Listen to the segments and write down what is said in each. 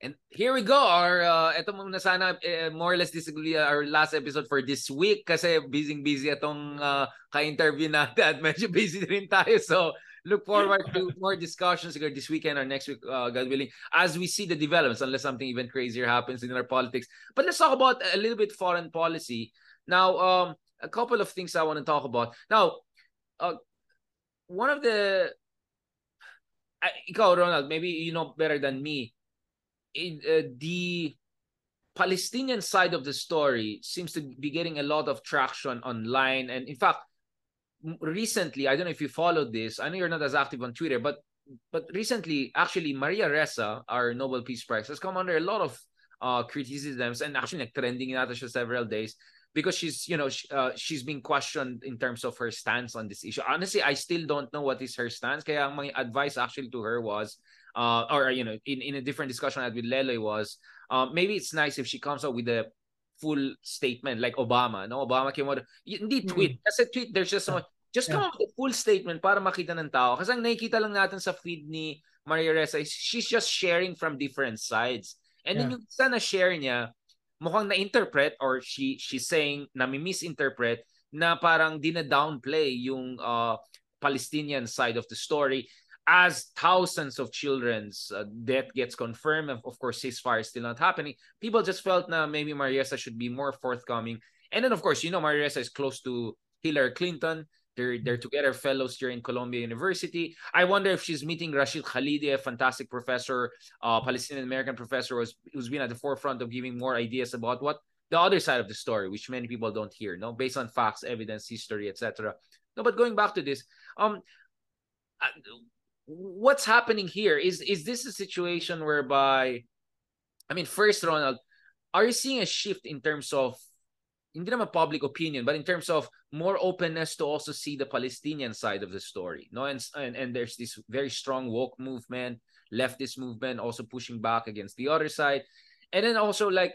And here we go. Our uh, ito muna sana uh, more or less this be our last episode for this week kasi busy busy itong uh, ka-interview natin at medyo busy rin tayo. So look forward to more discussions this weekend or next week, uh, God willing, as we see the developments, unless something even crazier happens in our politics. But let's talk about a little bit foreign policy. Now, um, a couple of things I want to talk about. Now, uh, one of the, uh, ikaw, Ronald, maybe you know better than me it, uh, the Palestinian side of the story seems to be getting a lot of traction online. And in fact, recently, I don't know if you followed this. I know you're not as active on Twitter, but but recently, actually, Maria Ressa, our Nobel Peace Prize, has come under a lot of uh, criticisms and actually like, trending in for several days because she's you know she, uh, she's being questioned in terms of her stance on this issue. Honestly, I still don't know what is her stance. Kaya my advice actually to her was uh, or you know, in, in a different discussion I had with Lele was, uh, maybe it's nice if she comes up with a full statement like Obama. No, Obama came out, hindi tweet. Mm. Kasi tweet, there's just so much. Just yeah. come up with a full statement para makita ng tao. Kasi ang nakikita lang natin sa feed ni Maria Ressa is she's just sharing from different sides. And yeah. then yung isa na share niya, mukhang na-interpret or she she's saying na misinterpret na parang dina-downplay yung uh, Palestinian side of the story as thousands of children's uh, death gets confirmed, of, course, ceasefire is still not happening. People just felt that maybe Mariessa should be more forthcoming. And then, of course, you know, Mariessa is close to Hillary Clinton. They're, they're together fellows here in Columbia University. I wonder if she's meeting Rashid Khalidi, a fantastic professor, uh, Palestinian American professor, who's, who's been at the forefront of giving more ideas about what the other side of the story, which many people don't hear, no, based on facts, evidence, history, etc. No, but going back to this, um, uh, what's happening here? Is is this a situation whereby I mean first Ronald are you seeing a shift in terms of hindi naman public opinion but in terms of more openness to also see the Palestinian side of the story no? And and, and there's this very strong woke movement leftist movement also pushing back against the other side. And then also like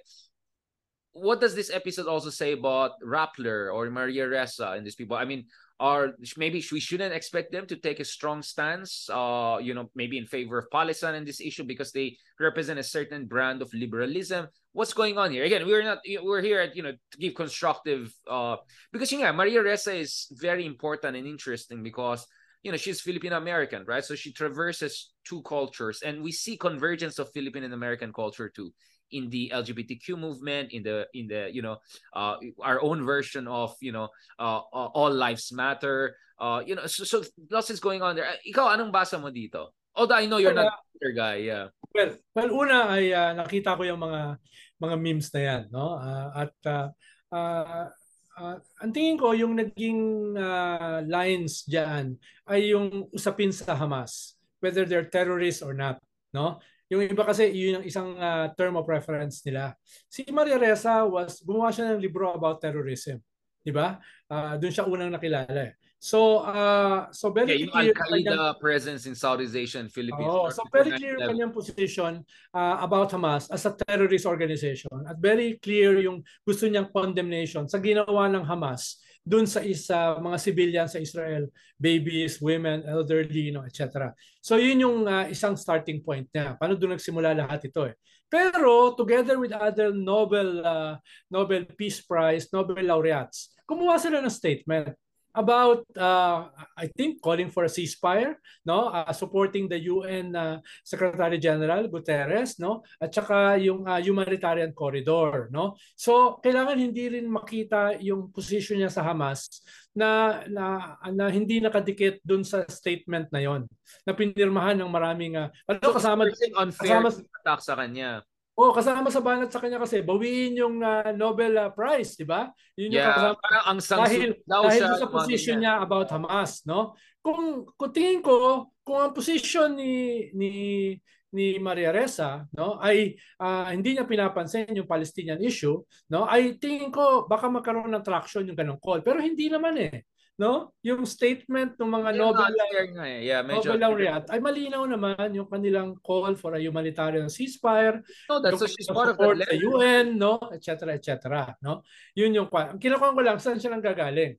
what does this episode also say about Rappler or Maria Ressa and these people? I mean, or maybe we shouldn't expect them to take a strong stance uh you know maybe in favor of palestine in this issue because they represent a certain brand of liberalism. What's going on here? Again we're not we're here at, you know to give constructive uh because you know maria ressa is very important and interesting because you know she's filipino american right? So she traverses two cultures and we see convergence of filipino and american culture too in the LGBTQ movement, in the in the you know uh, our own version of you know uh, uh, all lives matter. Uh, you know, so, so lots is going on there. Ikaw, anong basa mo dito? Although I know you're well, not a guy, yeah. Well, well una ay uh, nakita ko yung mga mga memes na yan, no? Uh, at uh, uh, uh, ang tingin ko yung naging uh, lines diyan ay yung usapin sa Hamas, whether they're terrorists or not, no? Yung iba kasi, yun yung isang uh, term of reference nila. Si Maria Ressa was, gumawa siya ng libro about terrorism. Di ba? Uh, Doon siya unang nakilala eh. So, uh, so very yeah, clear. Al-Qaeda kanyang, presence in Southeast Asia and Philippines. Oh, so very clear kanyang position uh, about Hamas as a terrorist organization. At very clear yung gusto niyang condemnation sa ginawa ng Hamas dun sa isa mga civilian sa Israel, babies, women, elderly, you know, etc. So yun yung uh, isang starting point niya. Paano doon nagsimula lahat ito eh. Pero together with other Nobel uh, Nobel Peace Prize, Nobel laureates, kumuha sila ng statement about uh, I think calling for a ceasefire no? Uh, supporting the UN uh, Secretary General Guterres no? At saka yung uh, humanitarian corridor no? So kailangan hindi rin makita yung position niya sa Hamas na na, na hindi nakadikit dun sa statement na yon na pinirmahan ng maraming uh, so, kasama unfair kasama attack sa kanya Oh, kasama sa banat sa kanya kasi bawiin yung uh, Nobel uh, Prize, 'di ba? Yun yung yeah, kasama parang ang dahil daw dahil siya sa position niya about Hamas, no? Kung kung tingin ko, kung ang position ni ni ni Maria Ressa, no, ay uh, hindi niya pinapansin yung Palestinian issue, no? Ay tingin ko baka magkaroon ng traction yung ganung call. Pero hindi naman eh no? Yung statement ng mga Nobel, nga, eh. yeah, medyo Nobel laureate ay malinaw naman yung kanilang call for a humanitarian ceasefire. No, that's so she's part of the sa UN, no? etc. etc. no? Yun yung ang kinukuha ko lang saan siya nang gagaling,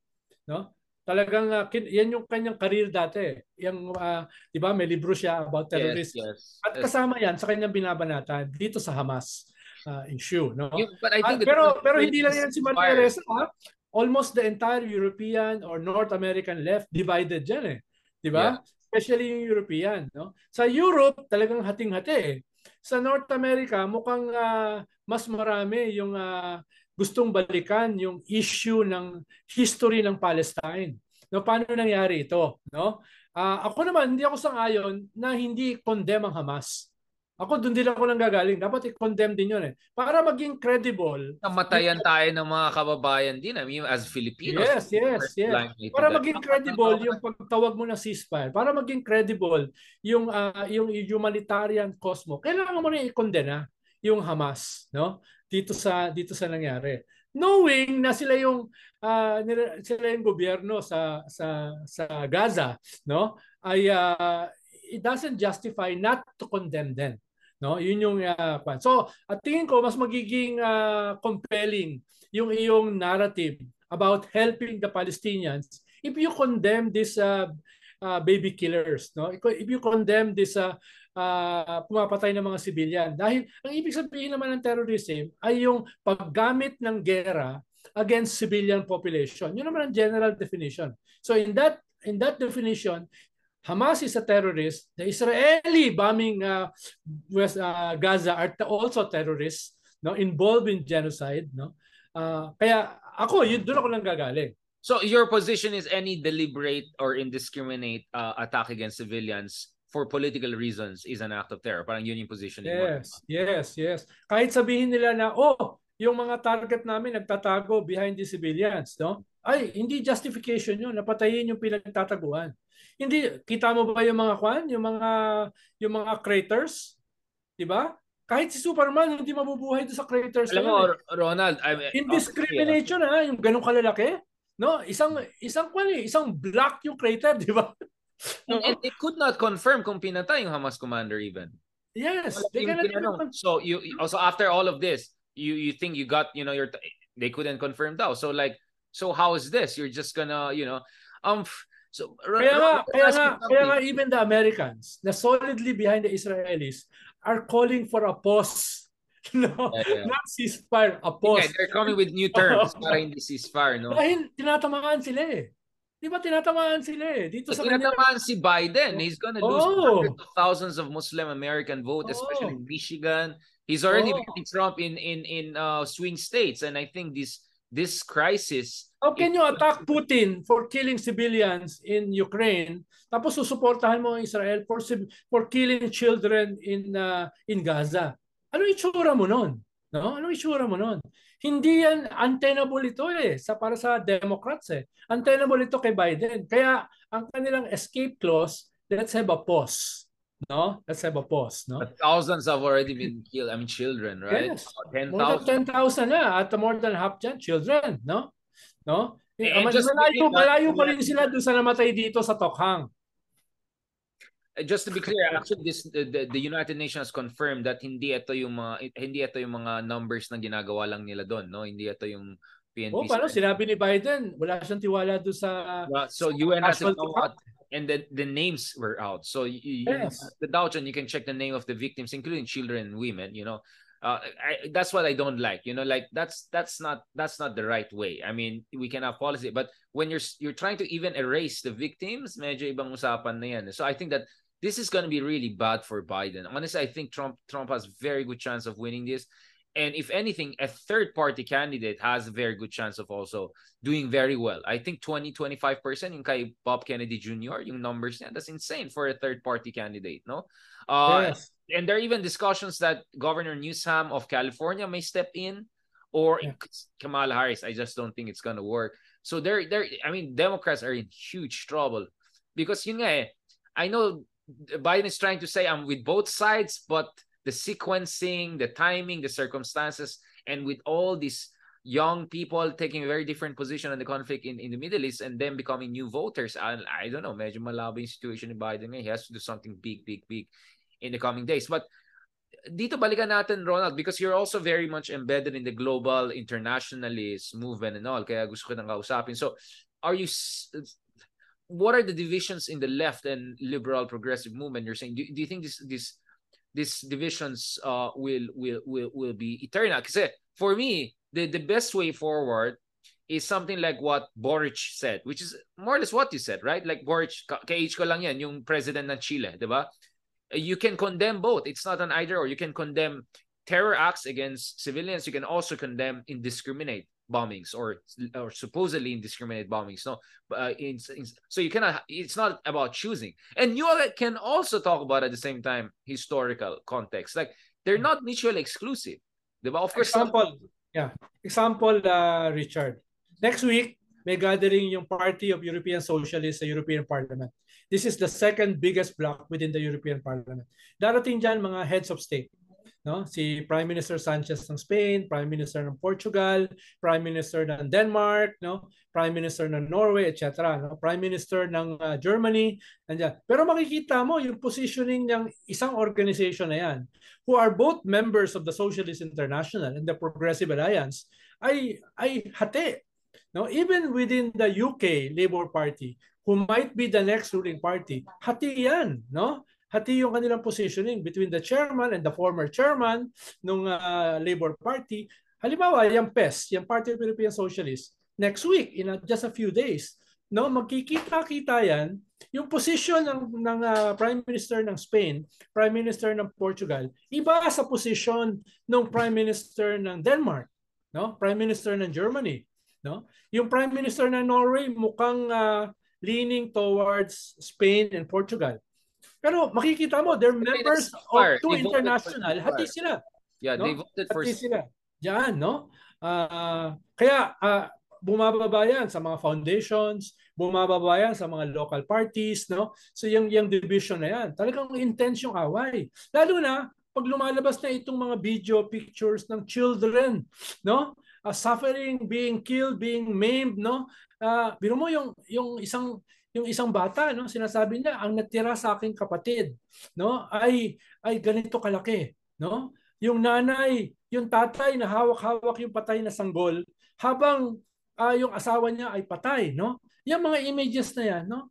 no? Talagang uh, kin- yan yung kanyang career dati. Yung uh, 'di ba, may libro siya about terrorism. Yes, yes, At kasama yan sa kanyang binabanatan dito sa Hamas uh, issue, no? You, but I think uh, pero pero hindi lang yan si Maria Reza, ha? Almost the entire European or North American left divided diyan eh. 'Di ba? Yeah. Especially yung European, no? Sa Europe talagang hating-hati eh. Sa North America mukhang uh, mas marami yung uh, gustong balikan yung issue ng history ng Palestine. No, paano nangyari ito? No? Uh, ako naman, hindi ako sang-ayon na hindi condemn ang Hamas. Ako doon din ako nang gagaling. Dapat i-condemn din yun eh. Para maging credible. Namatayan tayo ng mga kababayan din. I mean, as Filipinos. Yes, yes, yes. Para maging credible yung pagtawag mo ng ceasefire. Para maging credible yung, uh, yung humanitarian cause mo. Kailangan mo na i-condemn na yung Hamas. No? dito sa dito sa nangyari. Knowing na sila yung uh, sila yung gobyerno sa sa sa Gaza, no? Ay uh, it doesn't justify not to condemn them. No, yun yung uh, So, at tingin ko mas magiging uh, compelling yung iyong narrative about helping the Palestinians if you condemn these uh, uh, baby killers, no? If you condemn this uh, uh, pumapatay ng mga civilian. Dahil ang ibig sabihin naman ng terrorism ay yung paggamit ng gera against civilian population. Yun naman ang general definition. So in that in that definition, Hamas is a terrorist. The Israeli bombing uh, West uh, Gaza are also terrorists, no, involved in genocide, no. Uh, kaya ako, yun doon ako nang gagaling. So your position is any deliberate or indiscriminate uh, attack against civilians for political reasons is an act of terror. Parang yun yung position Yes, mo. yes, yes. Kahit sabihin nila na, oh, yung mga target namin nagtatago behind the civilians, no? Ay, hindi justification yun. Napatayin yung pinagtataguan. Hindi, kita mo ba yung mga kwan? Yung mga, yung mga craters? Di ba? Kahit si Superman, hindi mabubuhay doon sa craters. Alam mo, eh. Ronald, I mean, indiscrimination okay. ha, yung ganong kalalaki. No, isang isang kwan eh, isang block yung crater, di ba? And, and they could not confirm kung pinatay yung Hamas commander even. Yes. They cannot even... So you also after all of this, you you think you got, you know, your they couldn't confirm daw. So like so how is this? You're just gonna, you know, um so kaya nga, kaya nga, kaya nga even the Americans na solidly behind the Israelis are calling for a pause. No, yeah, yeah. not ceasefire, a pause. Yeah, they're coming with new terms para hindi ceasefire, no? Dahil tinatamaan sila eh. Di ba tinatamaan sila eh. Dito sa tinatamaan si Biden. He's gonna lose oh. hundreds of thousands of Muslim American vote, oh. especially in Michigan. He's already oh. beating Trump in in in uh, swing states, and I think this this crisis. How can you attack Putin for killing civilians in Ukraine, tapos susuportahan mo Israel for for killing children in uh, in Gaza? Ano itsura mo noon? No? Ano itsura mo noon? Hindi yan untenable ito eh sa para sa Democrats eh. Untenable ito kay Biden. Kaya ang kanilang escape clause, let's have a pause. No? Let's have a pause, no? But thousands have already been killed. I mean children, right? Yes. 10, more than 10,000 na at more than half dyan children, no? No? Eh, malayo, malayo pa rin sila doon sa namatay dito sa Tokhang. Uh, just to be clear, actually this the, the United Nations confirmed that hindi ito yung mga hindi ito yung mga numbers na ginagawa lang nila doon, no? Hindi ito yung PNP. Oh, paano sinabi ni Biden, wala siyang tiwala doon sa yeah, So UN has out and the, the names were out. So you, yes. the Dow you can check the name of the victims including children and women, you know. Uh, I, that's what I don't like. You know, like that's that's not that's not the right way. I mean, we can have policy, but when you're you're trying to even erase the victims, medyo ibang usapan na yan. So I think that this is going to be really bad for Biden. Honestly, I think Trump Trump has very good chance of winning this. And if anything, a third party candidate has a very good chance of also doing very well. I think 20 25% in kay Bob Kennedy Jr., yung numbers niya, that's insane for a third party candidate, no? Uh, yes. And there are even discussions that Governor Newsom of California may step in or yeah. Kamala Harris. I just don't think it's going to work. So they're, they're, I mean, Democrats are in huge trouble because yun nga eh, I know Biden is trying to say I'm with both sides, but the sequencing, the timing, the circumstances, and with all these young people taking a very different position on the conflict in, in the Middle East and then becoming new voters, I, I don't know, medyo malabo yung situation ni Biden He has to do something big, big, big in the coming days. But dito balikan natin, Ronald, because you're also very much embedded in the global internationalist movement and all, kaya gusto ko nang kausapin. So, are you what are the divisions in the left and liberal progressive movement you're saying do, do you think this this these divisions uh will will will will be eternal. Kasi for me the the best way forward is something like what Boric said which is more or less what you said right? Like Boric kay ko lang yan yung president ng Chile di ba? You can condemn both. It's not an either or. You can condemn terror acts against civilians. You can also condemn indiscriminate bombings or or supposedly indiscriminate bombings no? Uh, in, in, so you cannot it's not about choosing. And you can also talk about at the same time historical context. Like they're not mutually exclusive. Diba? of course example yeah. Example uh, Richard. Next week may gathering yung Party of European Socialists sa European Parliament. This is the second biggest bloc within the European Parliament. Darating dyan mga heads of state no si Prime Minister Sanchez ng Spain, Prime Minister ng Portugal, Prime Minister ng Denmark, no Prime Minister ng Norway, etc. no Prime Minister ng uh, Germany, nandiyan. Pero makikita mo yung positioning ng isang organization na yan who are both members of the Socialist International and the Progressive Alliance ay ay hati no even within the UK Labour Party who might be the next ruling party hati yan no hati yung kanilang positioning between the chairman and the former chairman ng uh, ah, Labor Party. Halimbawa, yung PES, yung Party of European Socialists, next week, in a, just a few days, no, magkikita-kita yan, yung position ng, ng uh, Prime Minister ng Spain, Prime Minister ng Portugal, iba sa position ng Prime Minister ng Denmark, no? Prime Minister ng Germany, no? Yung Prime Minister ng Norway mukhang uh, leaning towards Spain and Portugal. Pero makikita mo, they're members of two international. Hati sila. Yeah, no? they voted for... Hati sila. Diyan, no? Uh, kaya, uh, bumababa yan sa mga foundations, bumababa yan sa mga local parties, no? So yung, yung division na yan, talagang intense yung away. Lalo na, pag lumalabas na itong mga video pictures ng children, no? Uh, suffering, being killed, being maimed, no? Uh, biro mo yung, yung isang yung isang bata no sinasabi niya ang natira sa aking kapatid no ay ay ganito kalaki no? Yung nanay yung tatay na hawak-hawak yung patay na sanggol habang uh, yung asawa niya ay patay no? Yung mga images na yan no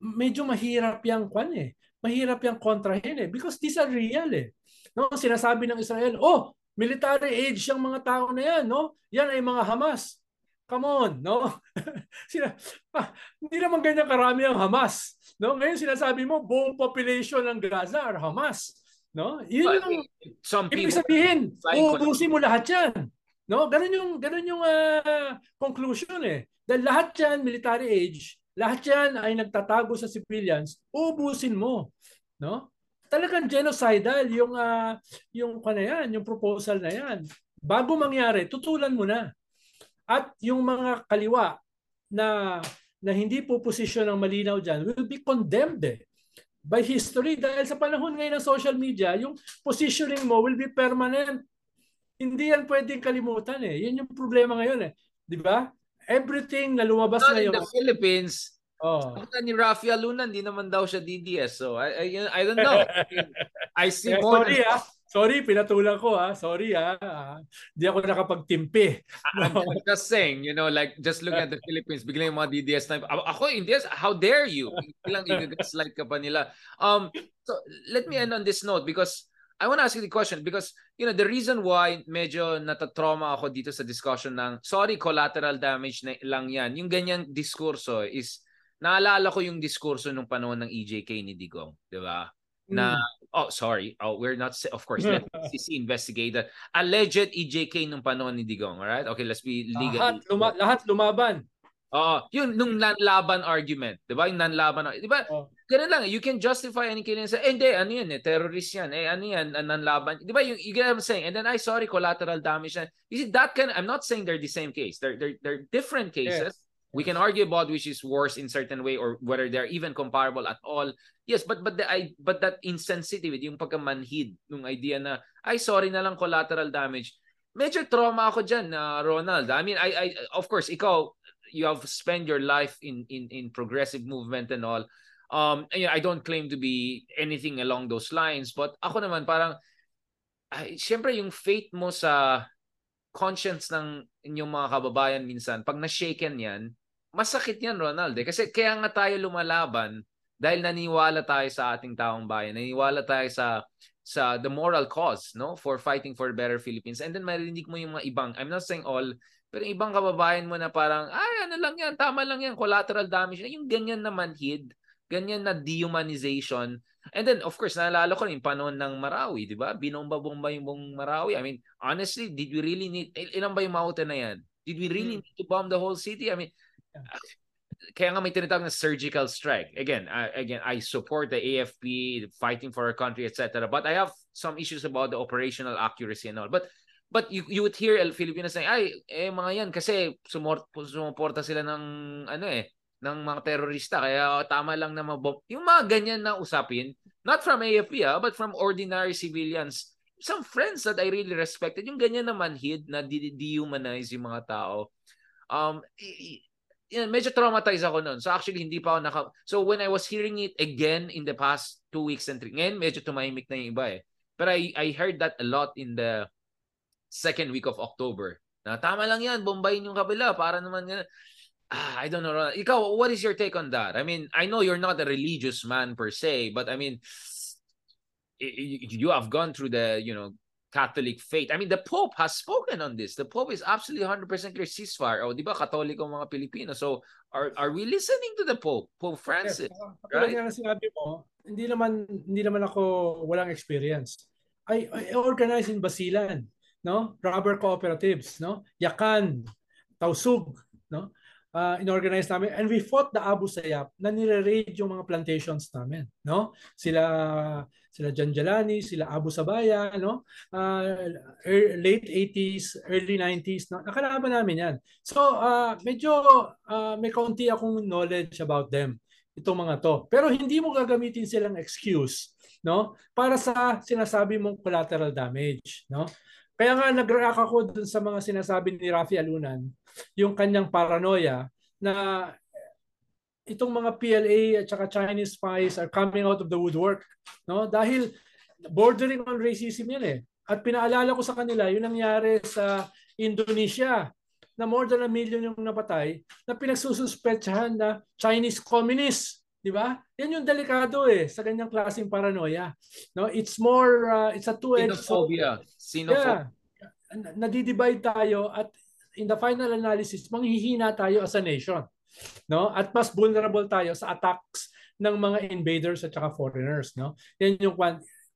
medyo mahirap yang kwan eh. Mahirap yang kontrahin eh because these are real eh. No sinasabi ng Israel oh military age yung mga tao na yan no? Yan ay mga Hamas Come on, no? Sina, ah, hindi naman ganyan karami ang Hamas. No? Ngayon sinasabi mo, buong population ng Gaza are Hamas. No? Yun yung, Some ibig sabihin, uubusin mo lahat yan. No? Ganun yung, ganun yung uh, conclusion eh. Dahil lahat yan, military age, lahat yan ay nagtatago sa civilians, uubusin mo. No? Talagang genocidal yung, uh, yung, ano yan, yung proposal na yan. Bago mangyari, tutulan mo na. At yung mga kaliwa na na hindi po posisyon ng malinaw dyan will be condemned eh, by history dahil sa panahon ngayon ng social media, yung positioning mo will be permanent. Hindi yan pwedeng kalimutan eh. Yan yung problema ngayon eh. Di ba? Everything na lumabas Not ngayon. In the Philippines, Oh. Sabi ni Rafi Luna, hindi naman daw siya DDS. So, I, I, I don't know. I see yeah, more sorry, than... ah. Sorry, pinatulan ko ah. Sorry ah. Hindi ako nakapagtimpi. No. I'm just saying, you know, like just look at the Philippines, biglang yung mga DDS na, ako in DDS, how dare you? Ilang i-gaslight ka pa nila. Um, so, let me end on this note because I want to ask you the question because you know the reason why medyo natatrauma ako dito sa discussion ng sorry collateral damage na lang yan yung ganyang diskurso is naalala ko yung diskurso nung panahon ng EJK ni Digong, 'di ba? Na mm. oh sorry, oh we're not of course let CC investigate that alleged EJK nung panahon ni Digong, all right? Okay, let's be legal. Lahat, luma- lahat lumaban. Oo, yun nung nanlaban argument, 'di ba? Yung nanlaban, 'di ba? Oh. Ganun lang, you can justify any killing sa eh, hindi ano yan eh, terrorist yan. Eh ano yan, nanlaban. 'Di ba? You, you get what I'm saying? And then I sorry collateral damage. You see that can I'm not saying they're the same case. They're they're they're different cases. Yes we can argue about which is worse in certain way or whether they're even comparable at all. Yes but but the I but that insensitivity yung pagkamanhid ng idea na ay sorry na lang collateral damage. Medyo trauma ako diyan uh, Ronald. I mean I I of course ikaw you have spent your life in in in progressive movement and all. Um and, I don't claim to be anything along those lines but ako naman parang ay, syempre yung faith mo sa conscience ng inyong mga kababayan minsan pag na-shaken yan masakit yan, Ronald. Eh. Kasi kaya nga tayo lumalaban dahil naniwala tayo sa ating taong bayan. Naniwala tayo sa sa the moral cause no? For fighting for better Philippines. And then marinig mo yung mga ibang I'm not saying all pero ibang kababayan mo na parang ay ano lang yan? Tama lang yan. Collateral damage. Yung ganyan na manhid ganyan na dehumanization. And then of course naalala ko rin panahon ng Marawi di ba? Binomba-bomba yung buong Marawi. I mean honestly did we really need ilan ba yung mountain na yan? Did we really hmm. need to bomb the whole city? I mean kaya nga may tinatawag na surgical strike. Again, uh, again, I support the AFP fighting for our country, etc. But I have some issues about the operational accuracy and all. But but you you would hear El Filipinos saying, ay, eh mga yan kasi sumort, sumuporta sila ng ano eh, ng mga terorista kaya tama lang na mabomb. Yung mga ganyan na usapin, not from AFP ah, but from ordinary civilians. Some friends that I really respected, yung ganyan na manhid na dehumanize yung mga tao. Um, yun, medyo traumatized ako noon. So actually, hindi pa ako naka... So when I was hearing it again in the past two weeks and three, ngayon medyo tumahimik na yung iba eh. Pero I, I heard that a lot in the second week of October. Na tama yan, bombayin yung kabila para naman nga... Ah, I don't know. Ikaw, what is your take on that? I mean, I know you're not a religious man per se, but I mean, you have gone through the, you know, Catholic faith. I mean, the Pope has spoken on this. The Pope is absolutely 100% clear ceasefire. O, di ba, Katoliko mga Pilipino. So, are are we listening to the Pope, Pope Francis? Yes, uh, right? Nga sinabi mo, hindi naman hindi naman ako walang experience. I, I organize in Basilan, no? Rubber cooperatives, no? Yakan, Tausug, no? Uh, inorganize namin. And we fought the Abu Sayyaf na nire-raid yung mga plantations namin no? Sila sila Janjalani sila Abu Sabaya no? Uh, late 80s early 90s no? nakalaban namin yan. So uh, medyo uh, may kaunti akong knowledge about them itong mga to. Pero hindi mo gagamitin silang excuse no? Para sa sinasabi mong collateral damage no? Kaya nga nag-react ako dun sa mga sinasabi ni Rafi Alunan, yung kanyang paranoia na itong mga PLA at saka Chinese spies are coming out of the woodwork. No? Dahil bordering on racism yan eh. At pinaalala ko sa kanila, yung nangyari sa Indonesia na more than a million yung napatay na pinagsususpetsahan na Chinese communists. Di ba? Yan yung delikado eh sa ganyang klaseng paranoia. No, it's more uh, it's a two-edged sword. Xenophobia. Yeah. Nadidivide tayo at in the final analysis manghihina tayo as a nation. No? At mas vulnerable tayo sa attacks ng mga invaders at saka foreigners, no? Yan yung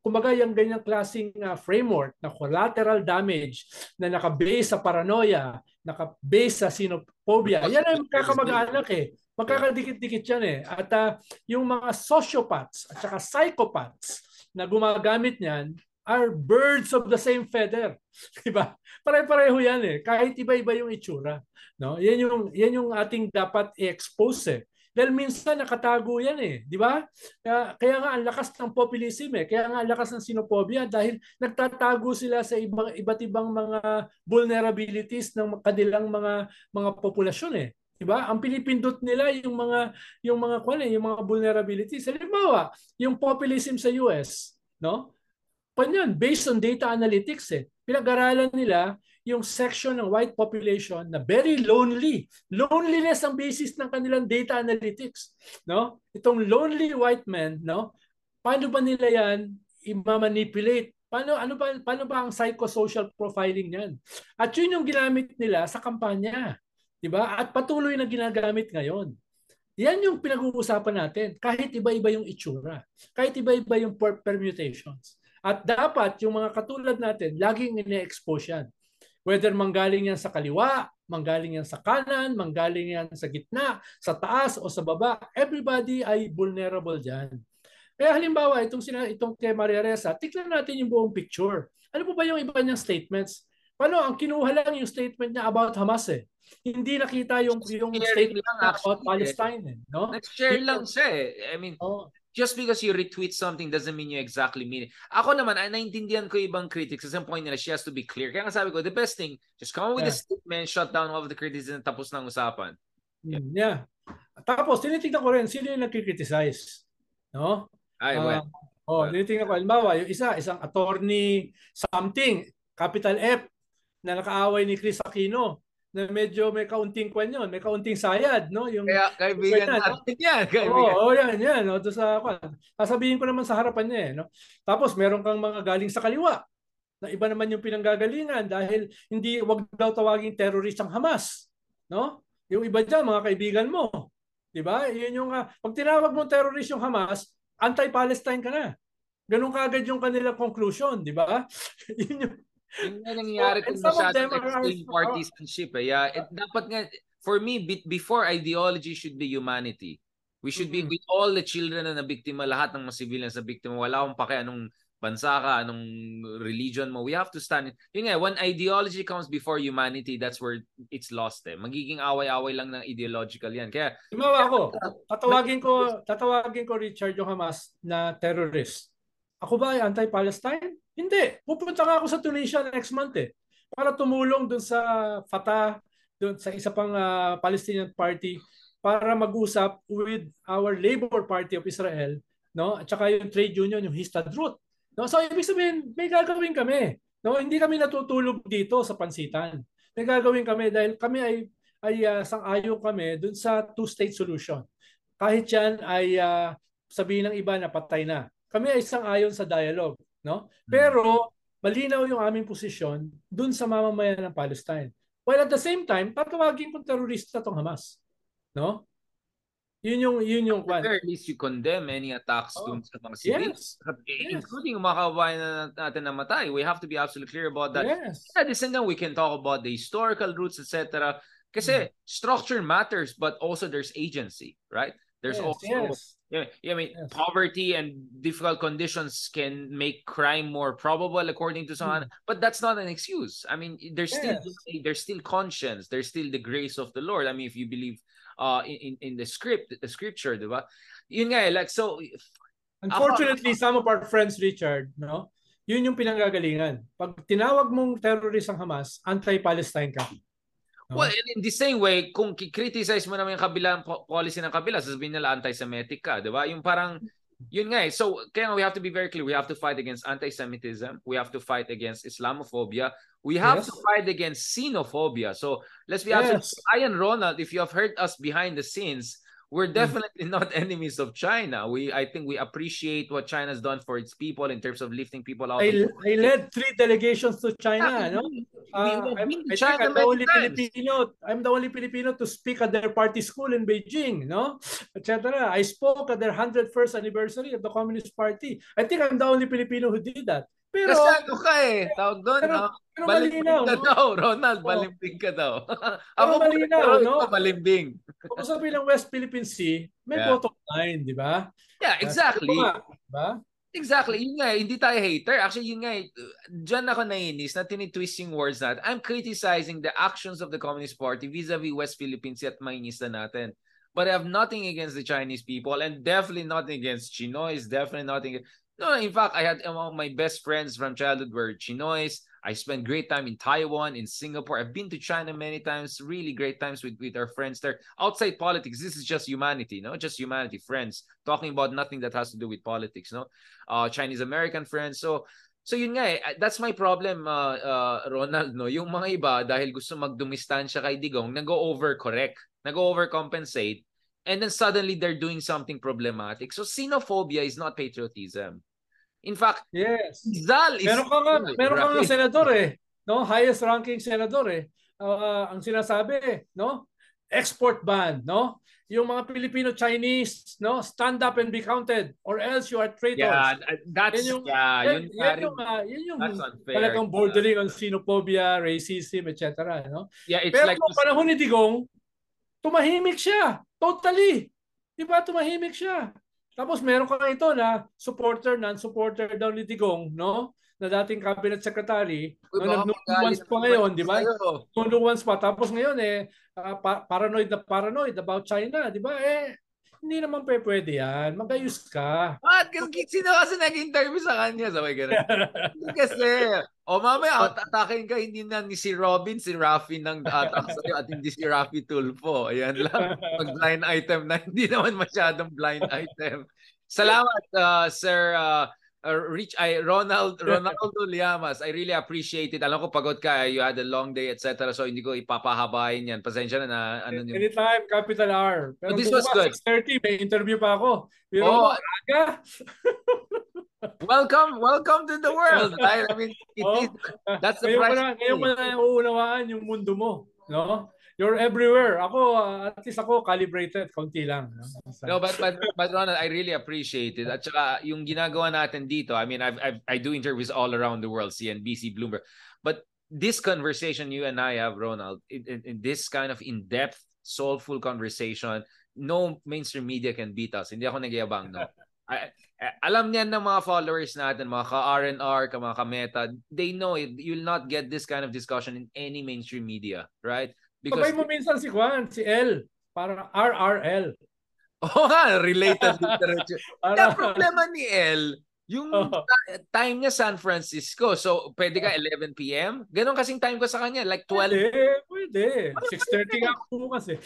kumbaga yung ganyang klaseng uh, framework na collateral damage na naka-base sa paranoia, naka-base sa xenophobia. Yan ang magkakamag-anak eh. Magkakadikit-dikit yan eh. At uh, yung mga sociopaths at saka psychopaths na gumagamit niyan are birds of the same feather. Diba? Pare-pareho yan eh. Kahit iba-iba yung itsura. No? Yan yung, yan yung ating dapat i-expose eh. Dahil minsan nakatago yan eh, di ba? Kaya, kaya nga ang lakas ng populism eh, kaya nga ang lakas ng sinopobia dahil nagtatago sila sa ibang iba't ibang mga vulnerabilities ng kanilang mga mga populasyon eh. 'di ba? Ang pinipindot nila yung mga yung mga kwan eh, yung mga vulnerabilities. Halimbawa, yung populism sa US, no? Panyan, based on data analytics eh. Pinag-aralan nila yung section ng white population na very lonely. Loneliness ang basis ng kanilang data analytics, no? Itong lonely white men, no? Paano ba nila 'yan i-manipulate? Paano ano ba paano ba ang psychosocial profiling niyan? At 'yun yung ginamit nila sa kampanya. 'di ba? At patuloy na ginagamit ngayon. Yan yung pinag-uusapan natin. Kahit iba-iba yung itsura. Kahit iba-iba yung permutations. At dapat yung mga katulad natin, laging ine-expose yan. Whether manggaling yan sa kaliwa, manggaling yan sa kanan, manggaling yan sa gitna, sa taas o sa baba, everybody ay vulnerable dyan. Kaya halimbawa, itong, sina, itong kay Maria Reza, tignan natin yung buong picture. Ano po ba yung iba niyang statements? Paano? Ang kinuha lang yung statement niya about Hamas eh hindi nakita yung yung statement lang about Palestine eh, no? Nag-share lang siya eh. I mean, oh. Just because you retweet something doesn't mean you exactly mean it. Ako naman, ay naintindihan ko ibang critics. Kasi ang point nila, she has to be clear. Kaya nga sabi ko, the best thing, just come up with yeah. a statement, shut down all of the criticism, tapos ng usapan. Yeah. Mm, yeah. Tapos, tinitignan ko rin, sino yung nagkikriticize? No? Ay, well. Uh, oh, well. tinitignan ko, halimbawa, yung isa, isang attorney something, capital F, na nakaaway ni Chris Aquino na medyo may kaunting kwan yun, may kaunting sayad, no? Yung Kaya kaibigan Ganyan, natin yan. Oo, Kaibigan. oh, yan, yan. No? Doon sa, kwan. Sasabihin ko naman sa harapan niya, eh, no? Tapos meron kang mga galing sa kaliwa na iba naman yung pinanggagalingan dahil hindi wag daw tawaging terrorist ang Hamas, no? Yung iba diyan mga kaibigan mo. 'Di ba? Yun yung uh, pag tinawag mo terrorist yung Hamas, anti-Palestine ka na. Ganun kaagad yung kanilang conclusion, di ba? yun yung Yung nga nangyayari So, and kung are- extreme partisanship eh. Yeah, it, dapat nga, for me, be- before ideology should be humanity. We should be Mhm. with all the children na nabiktima, lahat ng mga civilians na biktima. Wala akong pake anong bansa ka, anong religion mo. We have to stand. Yun nga, when ideology comes before humanity, that's where it's lost eh. Magiging away-away lang ng ideological yan. Kaya, Tumawa ako. Tatawagin ko, tatawagin ko Richard yung Hamas na terrorist. Ako ba ay anti-Palestine? Hindi. Pupunta nga ako sa Tunisia next month eh. Para tumulong dun sa Fatah, dun sa isa pang ah, Palestinian party para mag-usap with our Labor Party of Israel, no? At saka yung trade union, yung Histadrut. No? So ibig sabihin, may gagawin kami. No? Hindi kami natutulog dito sa pansitan. May gagawin kami dahil kami ay ay uh, sang-ayon kami dun sa two-state solution. Kahit yan ay uh, sabihin ng iba na patay na. Kami ay sang-ayon sa dialogue, no? Pero malinaw yung aming posisyon dun sa mamamayan ng Palestine. While at the same time, tatawagin kong terorista tong Hamas, no? Yun yung yun yung at kwan. the least you condemn any attacks Oh. dun sa mga civilians. Yes. Including yung mga kababayan na natin na matay. We have to be absolutely clear about that. Yes. At the same time, we can talk about the historical roots, etc. Kasi structure matters, but also there's agency, right? There's yes, also, yes. yeah, yeah, I mean, Yes. poverty and difficult conditions can make crime more probable, according to someone. But that's not an excuse. I mean, there's still there's still conscience. There's still the grace of the Lord. I mean, if you believe uh in in, the script, the scripture, diba? Yun nga, eh, like so. Unfortunately, some of our friends, Richard, no? Yun yung pinanggagalingan. Pag tinawag mong terrorist ang Hamas, anti-Palestine ka. Well, in, in the same way, kung criticize mo naman yung kabilang po- policy ng kabila, sasabihin nila anti-Semitic ka, di ba? Yung parang, yun nga eh. So, kaya we have to be very clear. We have to fight against anti-Semitism. We have to fight against Islamophobia. We have Yes. to fight against xenophobia. So, let's be Yes. honest. I and Ronald, if you have heard us behind the scenes, we're Mm. definitely not enemies of China. We, I think we appreciate what China's done for its people in terms of lifting people out. I, of I led three delegations to China, no? We- Uh, I China I'm the only times. Filipino. I'm the only Filipino to speak at their party school in Beijing, no, etc. I spoke at their 101st anniversary of the Communist Party. I think I'm the only Filipino who did that. Pero, Kasi ano ka eh, tawag doon, pero, no? pero Balimbing malinaw, ka no? daw, Ronald. Oo. Balimbing ka daw. Ako po, malinaw, pero no? ikaw balimbing. Kung sabi ng West Philippine Sea, may Yeah. bottom line, di ba? Yeah, exactly. Diba? Diba? Exactly. Yun nga, eh, hindi tayo hater. Actually, yun nga, eh, dyan ako nainis na tinitwist yung words natin. I'm criticizing the actions of the Communist Party vis-a-vis West Philippines at mainis na natin. But I have nothing against the Chinese people and definitely nothing against Chinoys, definitely nothing. No, in fact, I had among my best friends from childhood were Chinoys. I spent great time in Taiwan, in Singapore. I've been to China many times, really great times with, with our friends there. Outside politics, this is just humanity, no? Just humanity, friends. Talking about nothing that has to do with politics, no? Uh, Chinese American friends. So, so yun nga eh, that's my problem, uh, uh, Ronald, no? Yung mga iba, dahil gusto magdumistansya kay Digong, nag-overcorrect, nag-overcompensate, and then suddenly they're doing something problematic. So xenophobia is not patriotism. In fact, Yes. Zal is Meron ka nga, meron ka nga senador eh, no? Highest ranking senador eh. Ah, ang sinasabi, no? Export ban, no? Yung mga Filipino-Chinese, no? Stand up and be counted or else you are traitors. Yeah, that's Yan yung- yeah, yun, yan pare, yung, ah, yun yung talagang bordering on xenophobia, racism, etc. No? Yeah, it's Pero like nung panahon ni Digong, tumahimik siya. Totally. Di ba? Tumahimik siya. Tapos meron ka ito na supporter, non-supporter daw ni Digong, no? Na dating cabinet secretary, Uy, no, magalit pa ngayon, di ba? Nagnunuans pa. Tapos ngayon eh, pa- paranoid na paranoid about China, di ba? Eh, hindi naman pe pwede yan. Magayos ka. What? Kasi sino kasi nag-interview sa kanya? Sabay ganun. Kasi. O mamaya, at atakin ka, hindi na ni si Robin, si Rafi nang atak sa'yo at hindi si Rafi Tulfo. Ayan lang. Pag blind item na, hindi naman masyadong blind item. Salamat, uh, Sir uh, uh, Rich, I, Ronald, Ronaldo Liamas, I really appreciate it. Alam ko pagod ka, you had a long day, etc. So hindi ko ipapahabain yan. Pasensya na na. Ano yun. Anytime, capital R. Pero But this was good. 6.30, may interview pa ako. Pero Oh. oh. aga. Welcome, welcome to the world. I, I mean, it Oh. is, that's the ngayon price. mo na, ngayon mo na uunawaan yung mundo mo. No? You're everywhere. Ako, uh, at least ako, calibrated. Konti lang. No? But but but Ronald, I really appreciate it. At saka yung ginagawa natin dito, I mean, I've, I've I do interviews all around the world, CNBC, Bloomberg. But this conversation you and I have, Ronald, in, in, in this kind of in-depth, soulful conversation, no mainstream media can beat us. Hindi ako nagyabang, no. I, alam niyan ng mga followers natin, mga ka-RNR, ka mga ka-meta, they know it. You'll not get this kind of discussion in any mainstream media, right? Sabay mo minsan si Juan, si L. Parang RRL. Oo nga, related literature. Para, The problema ni El, yung ta- time niya San Francisco. So, pwede ka 11 p.m.? Ganon kasing time ko sa kanya. Like 12. Pwede, pwede. 6.30 nga ako bukas eh.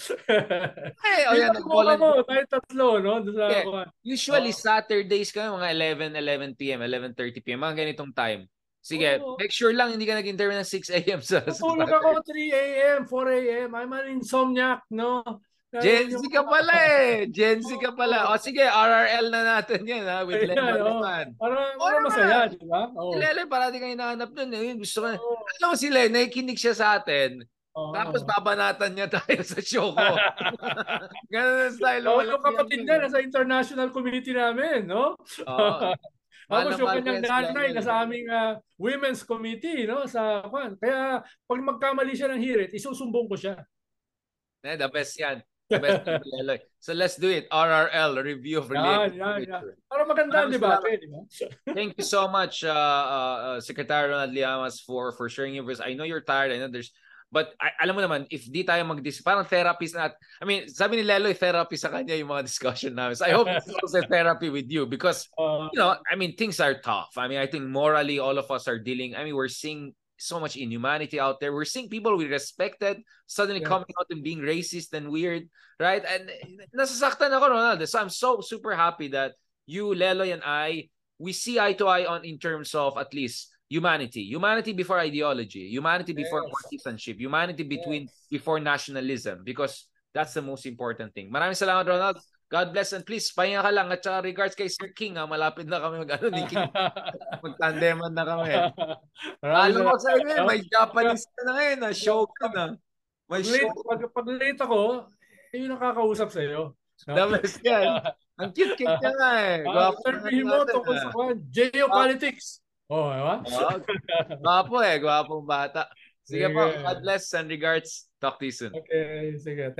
Eh, o yan, nag-volunteer. mo, tayo tatlo, no? Yeah. Usually, Oo. Saturdays ka mga 11, 11 p.m., 11.30 p.m., mga ganitong time. Sige, Oo. make sure lang hindi ka nag-interview ng 6 a.m. sa, Natulog ako 3 a.m., 4 a.m. I'm an insomniac, no? Gen Z yung- ka pala eh. Gen Z ka pala. O sige, RRL na natin yan ha, with Ayan, Lemon oo. Leman. Para, masaya, di ba? Oo. Si Lele, parati kayo hinahanap dun. Eh. Gusto ko. Oo. Alam mo si Lele, nakikinig siya sa atin. Oo. Tapos babanatan niya tayo sa show ko. Ganun ang style. Walang yung kapatid niya yun. nasa international committee namin, no? Oo. Tapos na yung kanyang yan nanay Lele. nasa aming ah, women's committee, no? Sa Juan. Kaya pag magkamali siya ng hirit, isusumbong ko siya. Eh, the best yan. The best yan, Lele. So let's do it. RRL, review of Yan, related yan, yan. literature. Para maganda ang debate, di ba? Thank you so much, uh, uh, uh, Secretary Ronald Llamas, for for sharing your voice. I know you're tired. I know there's But I, alam mo naman, if di tayo mag parang therapist na, I mean, sabi ni Lelo, therapy sa kanya yung mga discussion namin. So I hope it's also therapy with you because Uh, you know, I mean, things are tough. I mean, I think morally, all of us are dealing. I mean, we're seeing so much inhumanity out there. We're seeing people we respected suddenly Yeah. coming out and being racist and weird, right? And nasasaktan ako, Ronaldo. So I'm so super happy that you, Leloy, and I, we see eye to eye on in terms of at least humanity. Humanity before ideology. Humanity before Yes. partisanship. Humanity between before nationalism. Because that's the most important thing. Maraming salamat, Ronald. God bless and please, pahinga ka lang at saka regards kay Sir King ha, malapit na kami mag ano ni King, magtandeman na kami. Alam salamat. sa inyo, may Japanese ka na ngayon, na show ka na. May Pag show. late, pag, pag late ako, eh, yung nakakausap sa iyo. The best yan. Ang cute-cute niya nga eh. Gwapo na Interview mo tungkol ah. sa kwan. Geopolitics. Oh, di ba? Wow. Gwapo eh, gwapong bata. Sige Sige. po, God bless and regards. Talk to you soon. Okay, sige.